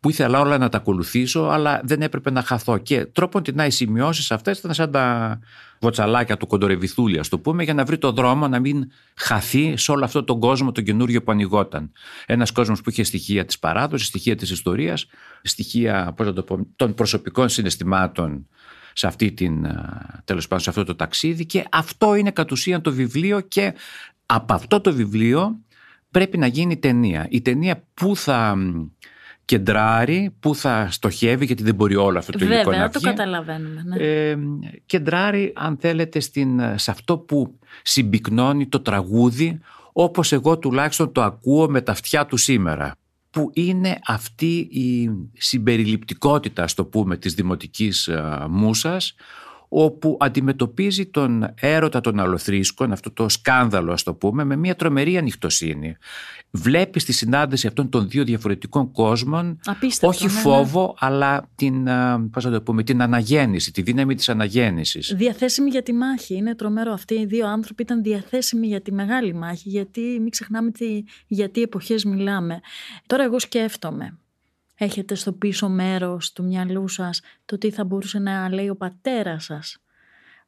που ήθελα όλα να τα ακολουθήσω, αλλά δεν έπρεπε να χαθώ. Και τρόπον την οι σημειώσεις αυτές ήταν σαν τα βοτσαλάκια του κοντορεβιθούλη, ας το πούμε, για να βρει το δρόμο να μην χαθεί σε όλο αυτόν τον κόσμο τον καινούριο που ανοιγόταν. Ένας κόσμος που είχε στοιχεία της παράδοσης, στοιχεία της ιστορίας, στοιχεία πώς να το πω, των προσωπικών συναισθημάτων σε, αυτή την, τέλος πάντων, σε αυτό το ταξίδι και αυτό είναι κατ' ουσίαν το βιβλίο και από αυτό το βιβλίο πρέπει να γίνει ταινία. Η ταινία που θα κεντράρει, που θα στοχεύει, γιατί δεν μπορεί όλο αυτό το υλικό Βέβαια, να το βγει. καταλαβαίνουμε. Ναι. Ε, κεντράρει, αν θέλετε, στην, σε αυτό που συμπυκνώνει το τραγούδι, όπως εγώ τουλάχιστον το ακούω με τα αυτιά του σήμερα που είναι αυτή η συμπεριληπτικότητα, ας το πούμε, της δημοτικής α, μουσας, όπου αντιμετωπίζει τον έρωτα των αλοθρίσκων, αυτό το σκάνδαλο ας το πούμε, με μια τρομερή ανοιχτοσύνη. Βλέπεις τη συνάντηση αυτών των δύο διαφορετικών κόσμων, Απίστευτο, όχι ναι, ναι. φόβο, αλλά την, α, πώς να το πούμε, την αναγέννηση, τη δύναμη της αναγέννησης. Διαθέσιμοι για τη μάχη. Είναι τρομερό. Αυτοί οι δύο άνθρωποι ήταν διαθέσιμοι για τη μεγάλη μάχη. Γιατί μην ξεχνάμε τι, για τι εποχές μιλάμε. Τώρα εγώ σκέφτομαι. Έχετε στο πίσω μέρος του μυαλού σας το τι θα μπορούσε να λέει ο πατέρας σας.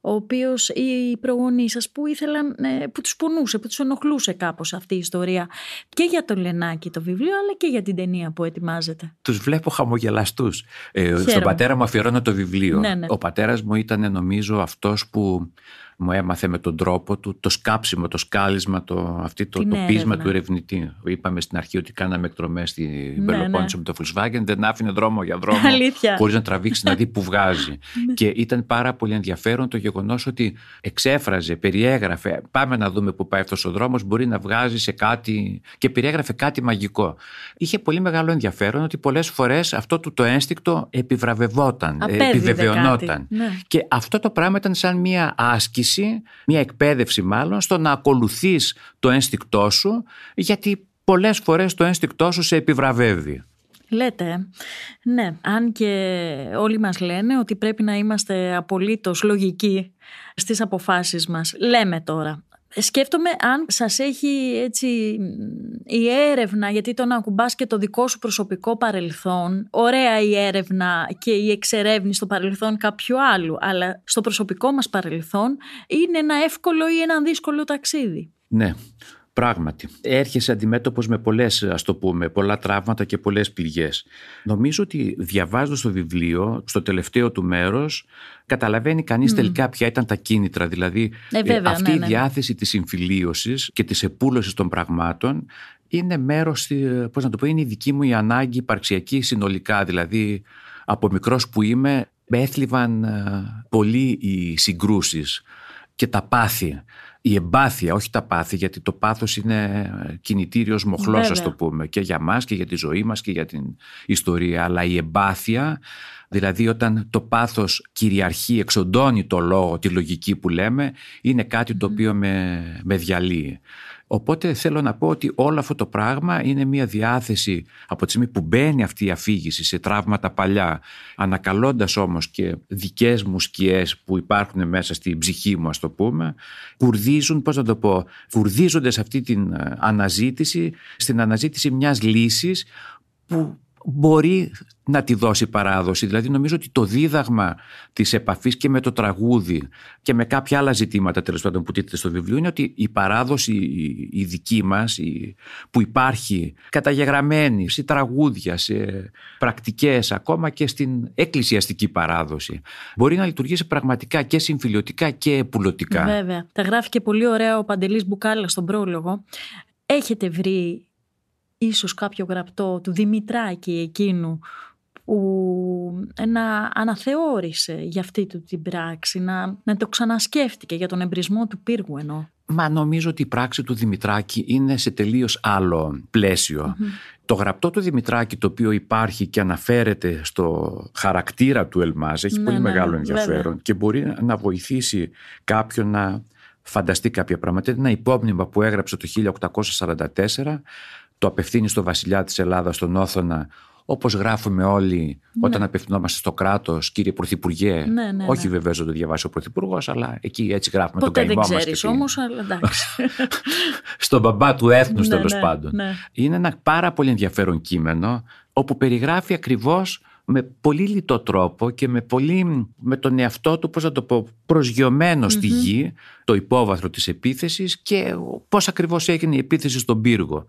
Ο οποίος ή οι προγονείς σας που ήθελαν, ε, που τους πονούσε, που τους ενοχλούσε κάπως αυτή η ιστορία. Και για το Λενάκι το βιβλίο αλλά και για την ταινία που ετοιμάζεται. τους βλέπω χαμογελαστούς. Ε, στον Χαίρομαι. πατέρα μου αφιερώνω το βιβλίο. Ναι, ναι. Ο πατέρας μου ήταν νομίζω αυτός που μου έμαθε με τον τρόπο του το σκάψιμο, το σκάλισμα, το, αυτή το, Την το πείσμα έρευνα. του ερευνητή. Είπαμε στην αρχή ότι κάναμε εκτρομές στην Ναι, Πελοπόννησο με το Volkswagen, δεν άφηνε δρόμο για δρόμο Αλήθεια. χωρίς να τραβήξει να δει που βγάζει. (laughs) και ήταν πάρα πολύ ενδιαφέρον το γεγονός ότι εξέφραζε, περιέγραφε, πάμε να δούμε που πάει αυτός ο δρόμος, μπορεί να βγάζει σε κάτι και περιέγραφε κάτι μαγικό. Είχε πολύ μεγάλο ενδιαφέρον ότι πολλές φορές αυτό του το ένστικτο επιβραβευόταν, ε, Απέδιδε επιβεβαιωνόταν. κάτι. Ναι. Και αυτό το πράγμα ήταν σαν μια άσκηση, μια εκπαίδευση μάλλον, στο να ακολουθείς το ένστικτό σου, γιατί πολλές φορές το ένστικτό σου σε επιβραβεύει. Λέτε, ε. ναι, αν και όλοι μας λένε ότι πρέπει να είμαστε απολύτως λογικοί στις αποφάσεις μας. Λέμε τώρα, Σκέφτομαι αν σας έχει έτσι η έρευνα, γιατί το να ακουμπάς και το δικό σου προσωπικό παρελθόν, ωραία η έρευνα και η εξερεύνηση στο παρελθόν κάποιου άλλου, αλλά στο προσωπικό μας παρελθόν είναι ένα εύκολο ή ένα δύσκολο ταξίδι. Ναι. Πράγματι, έρχεσαι αντιμέτωπος με πολλές, ας το πούμε, πολλά τραύματα και πολλές πληγές. Νομίζω ότι διαβάζοντας το βιβλίο, στο τελευταίο του μέρος, καταλαβαίνει κανείς τελικά ποια ήταν τα κίνητρα. Δηλαδή, ε, ε αυτή ναι, η ναι. διάθεση της συμφιλίωσης και της επούλωσης των πραγμάτων είναι μέρος, πώς να το πω, είναι η δική μου η ανάγκη υπαρξιακή συνολικά. Δηλαδή, από μικρός που είμαι, με έθλιβαν ε, πολύ οι συγκρούσεις και τα πάθη η εμπάθεια, όχι τα πάθη, γιατί το πάθος είναι κινητήριος μοχλός, ας το πούμε, και για μας και για τη ζωή μας και για την ιστορία. Αλλά η εμπάθεια, δηλαδή όταν το πάθος κυριαρχεί, εξοντώνει το λόγο, τη λογική που λέμε, είναι κάτι το οποίο με, με διαλύει. Οπότε θέλω να πω ότι όλο αυτό το πράγμα είναι μια διάθεση από τη στιγμή που μπαίνει αυτή η αφήγηση σε τραύματα παλιά, ανακαλώντας όμως και δικές μου σκιές που υπάρχουν μέσα στην ψυχή μου ας το πούμε, κουρδίζουν, πώς να το πω, κουρδίζονται σε αυτή την ε, αναζήτηση, στην αναζήτηση μιας λύσης που μπορεί να τη δώσει παράδοση. Δηλαδή νομίζω ότι το δίδαγμα της επαφής και με το τραγούδι και με κάποια άλλα ζητήματα τέλος πάντων που τίθεται στο βιβλίο είναι ότι η παράδοση η δική μας η, που υπάρχει καταγεγραμμένη σε τραγούδια, σε πρακτικές ακόμα και στην εκκλησιαστική παράδοση μπορεί να λειτουργήσει πραγματικά και συμφιλιωτικά και επουλωτικά. Βέβαια. Τα γράφει και πολύ ωραία ο Παντελής Μπουκάλα στον πρόλογο. Έχετε βρει ίσως κάποιο γραπτό του Δημητράκη εκείνου που να αναθεώρησε για αυτή του την πράξη, να, να το ξανασκέφτηκε για τον εμπρισμό του πύργου ενώ. Μα νομίζω ότι η πράξη του Δημητράκη είναι σε τελείως άλλο Το γραπτό του Δημητράκη το οποίο υπάρχει και αναφέρεται στο χαρακτήρα του Ελμάζ έχει Ναι, πολύ ναι, μεγάλο ναι, ενδιαφέρον βέβαια. και μπορεί να βοηθήσει κάποιον να φανταστεί κάποια πράγματα. Είναι ένα υπόμνημα που έγραψε το 1844 το απευθύνει στο βασιλιά της Ελλάδας, τον Όθωνα, όπως γράφουμε όλοι όταν απευθυνόμαστε στο κράτος, κύριε Πρωθυπουργέ. Ναι, ναι, όχι ναι. βεβαίως δεν το διαβάσει ο Πρωθυπουργός, αλλά εκεί έτσι γράφουμε Ποτέ τον δεν καημό μας. ξέρεις και τι- όμως, αλλά εντάξει. (laughs) Στον μπαμπά του έθνους Ναι, τέλος ναι, πάντων. ναι. Είναι ένα πάρα πολύ ενδιαφέρον κείμενο όπου περιγράφει ακριβώς με πολύ λιτό τρόπο και με, πολύ, με τον εαυτό του, πώς να το πω, προσγειωμενο στη γη, το υπόβαθρο της επίθεσης και πώς ακριβώς έγινε η επίθεση στον πύργο.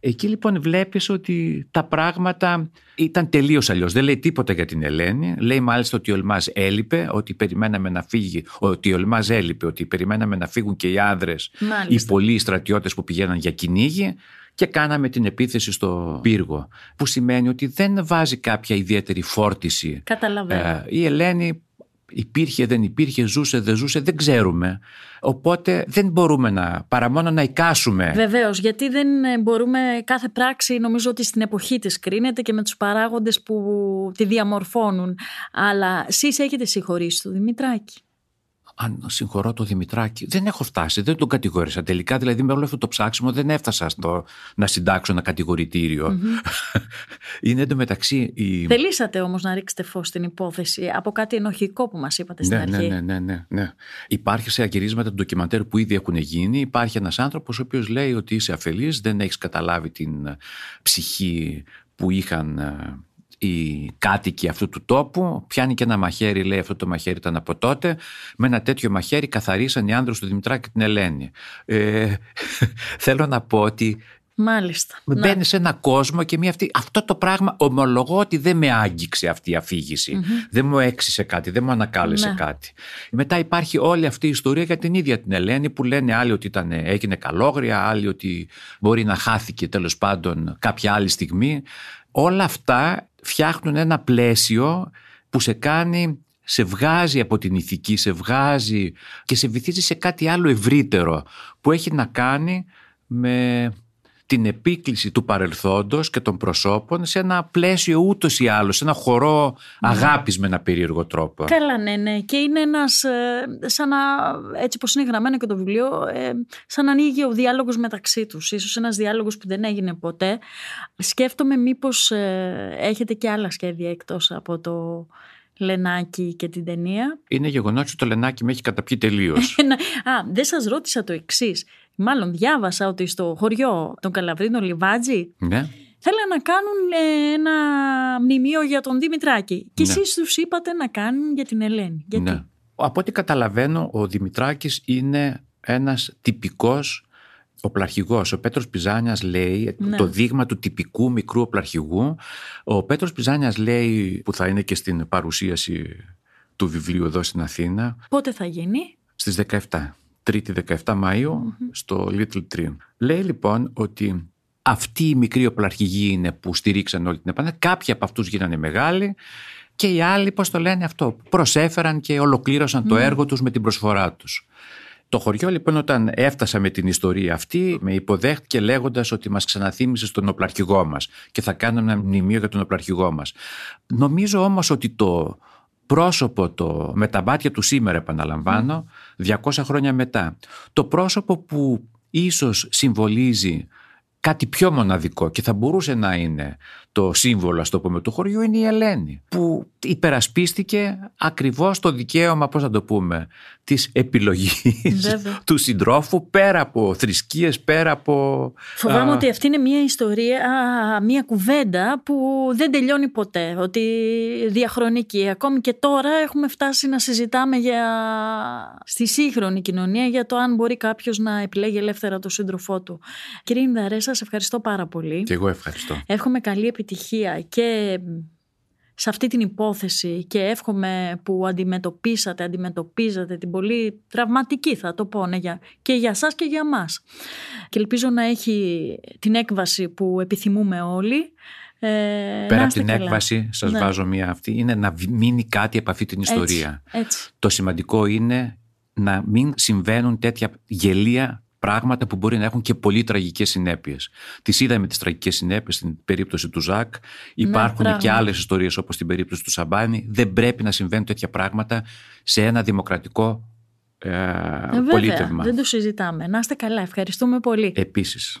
Εκεί λοιπόν βλέπεις ότι τα πράγματα ήταν τελείως αλλιώς. Δεν λέει τίποτα για την Ελένη. Λέει μάλιστα ότι ο Ελμάς έλειπε, ότι περιμέναμε να φύγει, ότι ο Ελμάς έλειπε, ότι περιμέναμε να φύγουν και οι άνδρες, οι Μάλιστα. πολλοί στρατιώτες που πηγαίναν για κυνήγι και κάναμε την επίθεση στο πύργο. Που σημαίνει ότι δεν βάζει κάποια ιδιαίτερη φόρτιση. Καταλαβαίνω. Ε, η Ελένη υπήρχε, δεν υπήρχε, ζούσε, δεν ζούσε, δεν ξέρουμε. Οπότε δεν μπορούμε να, παρά μόνο να εικάσουμε. Βεβαίως, γιατί δεν ε, μπορούμε κάθε πράξη, νομίζω ότι στην εποχή της κρίνεται και με τους παράγοντες που τη διαμορφώνουν. Αλλά εσείς έχετε συγχωρήσει τον Δημητράκη. Αν συγχωρώ τον Δημητράκη, δεν έχω φτάσει, δεν τον κατηγόρησα. Τελικά, δηλαδή, με όλο αυτό το ψάξιμο δεν έφτασα στο να συντάξω ένα κατηγορητήριο. (laughs) Είναι εντωμεταξύ η. Θελήσατε όμως να ρίξετε φως στην υπόθεση από κάτι ενοχικό που μας είπατε στην Ναι, αρχή. ναι, ναι, ναι, ναι, ναι. Υπάρχει σε αγυρίσματα του ντοκιμαντέρ που ήδη έχουν γίνει. Υπάρχει ένας άνθρωπος ο οποίος λέει ότι είσαι αφελής, δεν έχεις καταλάβει την ε, ψυχή που είχαν ε, οι κάτοικοι αυτού του τόπου. Πιάνει και ένα μαχαίρι, λέει αυτό το μαχαίρι ήταν από τότε. Με ένα τέτοιο μαχαίρι καθαρίσαν οι άνδρες του Δημητράκη και την Ελένη. Ε, (laughs) θέλω να πω ότι Μάλιστα. με Να. μπαίνει σε ένα κόσμο και μια αυτή, αυτό το πράγμα ομολογώ ότι δεν με άγγιξε αυτή η αφήγηση. Δεν μου έξισε κάτι, δεν μου ανακάλεσε Ναι. κάτι. Μετά υπάρχει όλη αυτή η ιστορία για την ίδια την Ελένη που λένε άλλοι ότι ήταν, έγινε καλόγρια, άλλοι ότι μπορεί να χάθηκε τέλος πάντων κάποια άλλη στιγμή. Όλα αυτά φτιάχνουν ένα πλαίσιο που σε κάνει σε βγάζει από την ηθική, σε βγάζει και σε βυθίζει σε κάτι άλλο ευρύτερο που έχει να κάνει με την επίκληση του παρελθόντος και των προσώπων σε ένα πλαίσιο ούτως ή άλλως, σε ένα χορό αγάπης με ένα περίεργο τρόπο. Καλά, ναι, ναι. Και είναι ένας, ε, σαν να, έτσι πως είναι γραμμένο και το βιβλίο, ε, σαν να ανοίγει ο διάλογος μεταξύ τους. Ίσως ένας διάλογος που δεν έγινε ποτέ. Σκέφτομαι μήπως ε, έχετε και άλλα σχέδια εκτός από το Λενάκη και την ταινία. Είναι γεγονός ότι το Λενάκη με έχει καταπιεί τελείως. (laughs) Α, δεν σας ρώτησα το εξής. Μάλλον διάβασα ότι στο χωριό των Καλαβρίνων Λιβάτζη ναι. θέλαν να κάνουν ε, ένα μνημείο για τον Δημητράκη. Και ναι. εσείς τους είπατε να κάνουν για την Ελένη. Γιατί; Ναι. Από ό,τι καταλαβαίνω, ο Δημητράκης είναι ένας τυπικός οπλαρχηγός. Ο Πέτρος Πιζάνιας λέει, ναι. το δείγμα του τυπικού μικρού οπλαρχηγού. Ο Πέτρος Πιζάνιας λέει, που θα είναι και στην παρουσίαση του βιβλίου εδώ στην Αθήνα. Πότε θα γίνει; Στις 17. Τρίτη 17 Μαΐου στο Little Tree. Λέει λοιπόν ότι αυτοί οι μικροί οπλαρχηγοί είναι που στηρίξαν όλη την επανάσταση. Κάποιοι από αυτούς γίνανε μεγάλοι και οι άλλοι, πώς το λένε αυτό, προσέφεραν και ολοκλήρωσαν το έργο τους με την προσφορά τους. Το χωριό λοιπόν όταν έφτασα με την ιστορία αυτή με υποδέχτηκε λέγοντας ότι μας ξαναθύμισε στον οπλαρχηγό μας και θα κάνουμε ένα μνημείο για τον οπλαρχηγό μας. Νομίζω όμως ότι το πρόσωπο το, με τα μάτια του σήμερα επαναλαμβάνω 200 χρόνια μετά το πρόσωπο που ίσως συμβολίζει κάτι πιο μοναδικό και θα μπορούσε να είναι το σύμβολο, ας το πούμε, του χωριού είναι η Ελένη που υπερασπίστηκε ακριβώς το δικαίωμα, πώς θα το πούμε, της επιλογής (laughs) του συντρόφου πέρα από θρησκείες, πέρα από... Φοβάμαι ότι αυτή είναι μια ιστορία, μια κουβέντα που δεν τελειώνει ποτέ, ότι διαχρονική. Ακόμη και τώρα έχουμε φτάσει να συζητάμε για... στη σύγχρονη κοινωνία για το αν μπορεί κάποιος να επιλέγει ελεύθερα το σύντροφό του. Κύριε Ινδαρέ, σας ευχαριστώ πάρα πολύ. Και εγώ ευχαριστώ. Εύχομαι καλή επιτυχία και σε αυτή την υπόθεση και εύχομαι που αντιμετωπίσατε, αντιμετωπίζατε την πολύ τραυματική θα το πω ναι, και για σας και για μας. Και ελπίζω να έχει την έκβαση που επιθυμούμε όλοι. Ε, Πέρα από την έκβαση, σας ναι. βάζω μία αυτή, είναι να μείνει κάτι από αυτή την ιστορία. Έτσι, Το σημαντικό είναι να μην συμβαίνουν τέτοια γελία πράγματα που μπορεί να έχουν και πολύ τραγικές συνέπειες. Τις είδαμε τις τραγικές συνέπειες στην περίπτωση του Ζακ. Υπάρχουν ναι, και άλλες ιστορίες όπως στην περίπτωση του Σαμπάνη. Δεν πρέπει να συμβαίνουν τέτοια πράγματα σε ένα δημοκρατικό ε, ε, πολίτευμα. Δεν το συζητάμε. Να είστε καλά. Ευχαριστούμε πολύ. Επίσης.